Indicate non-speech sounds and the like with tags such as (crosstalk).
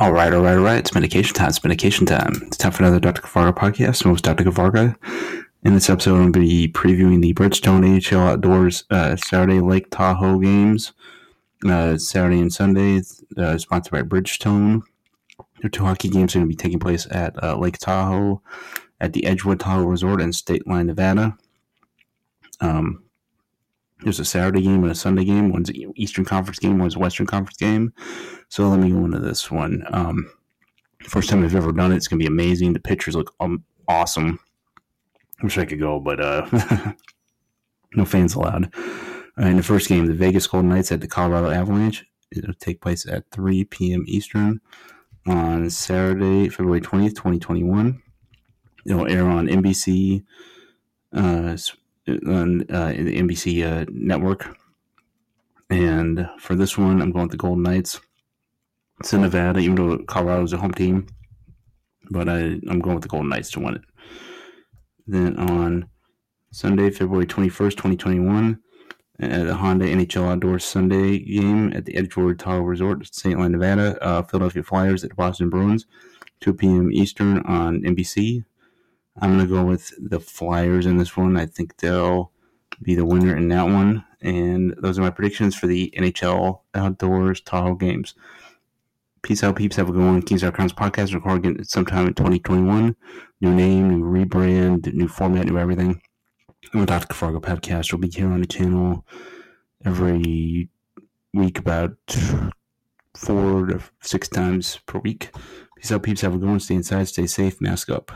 All right, all right, all right. It's medication time. It's medication time. It's time for another Dr. Kavarga podcast. I'm Dr. Kavarga. In this episode, I'm going to be previewing the Bridgestone NHL Outdoors uh, Saturday Lake Tahoe games. Uh, Saturday and Sunday, uh, sponsored by Bridgestone. The two hockey games are going to be taking place at uh, Lake Tahoe, at the Edgewood Tahoe Resort in Stateline, Nevada. Um, there's a Saturday game and a Sunday game. One's an Eastern Conference game, one's a Western Conference game. So let me go into this one. Um, first time I've ever done it. It's gonna be amazing. The pictures look um, awesome. I wish I could go, but uh, (laughs) no fans allowed. In the first game, the Vegas Golden Knights at the Colorado Avalanche. It'll take place at 3 p.m. Eastern on Saturday, February 20th, 2021. It'll air on NBC, uh, on uh, the NBC uh, network. And for this one, I'm going with the Golden Knights. It's in Nevada, even though Colorado's a home team. But I, I'm going with the Golden Knights to win it. Then on Sunday, February 21st, 2021, at the Honda NHL Outdoor Sunday game at the Edgewood Tahoe Resort, St. Louis, Nevada, uh, Philadelphia Flyers at Boston Bruins, 2 p.m. Eastern on NBC. I'm going to go with the Flyers in this one. I think they'll be the winner in that one. And those are my predictions for the NHL Outdoors Tahoe games. Peace out, peeps. Have a good one. Kings Out Crowns podcast recording sometime in 2021. New name, new rebrand, new format, new everything. I'm Dr. Kavarga podcast. We'll be here on the channel every week, about four to six times per week. Peace out, peeps. Have a good one. Stay inside, stay safe, mask up.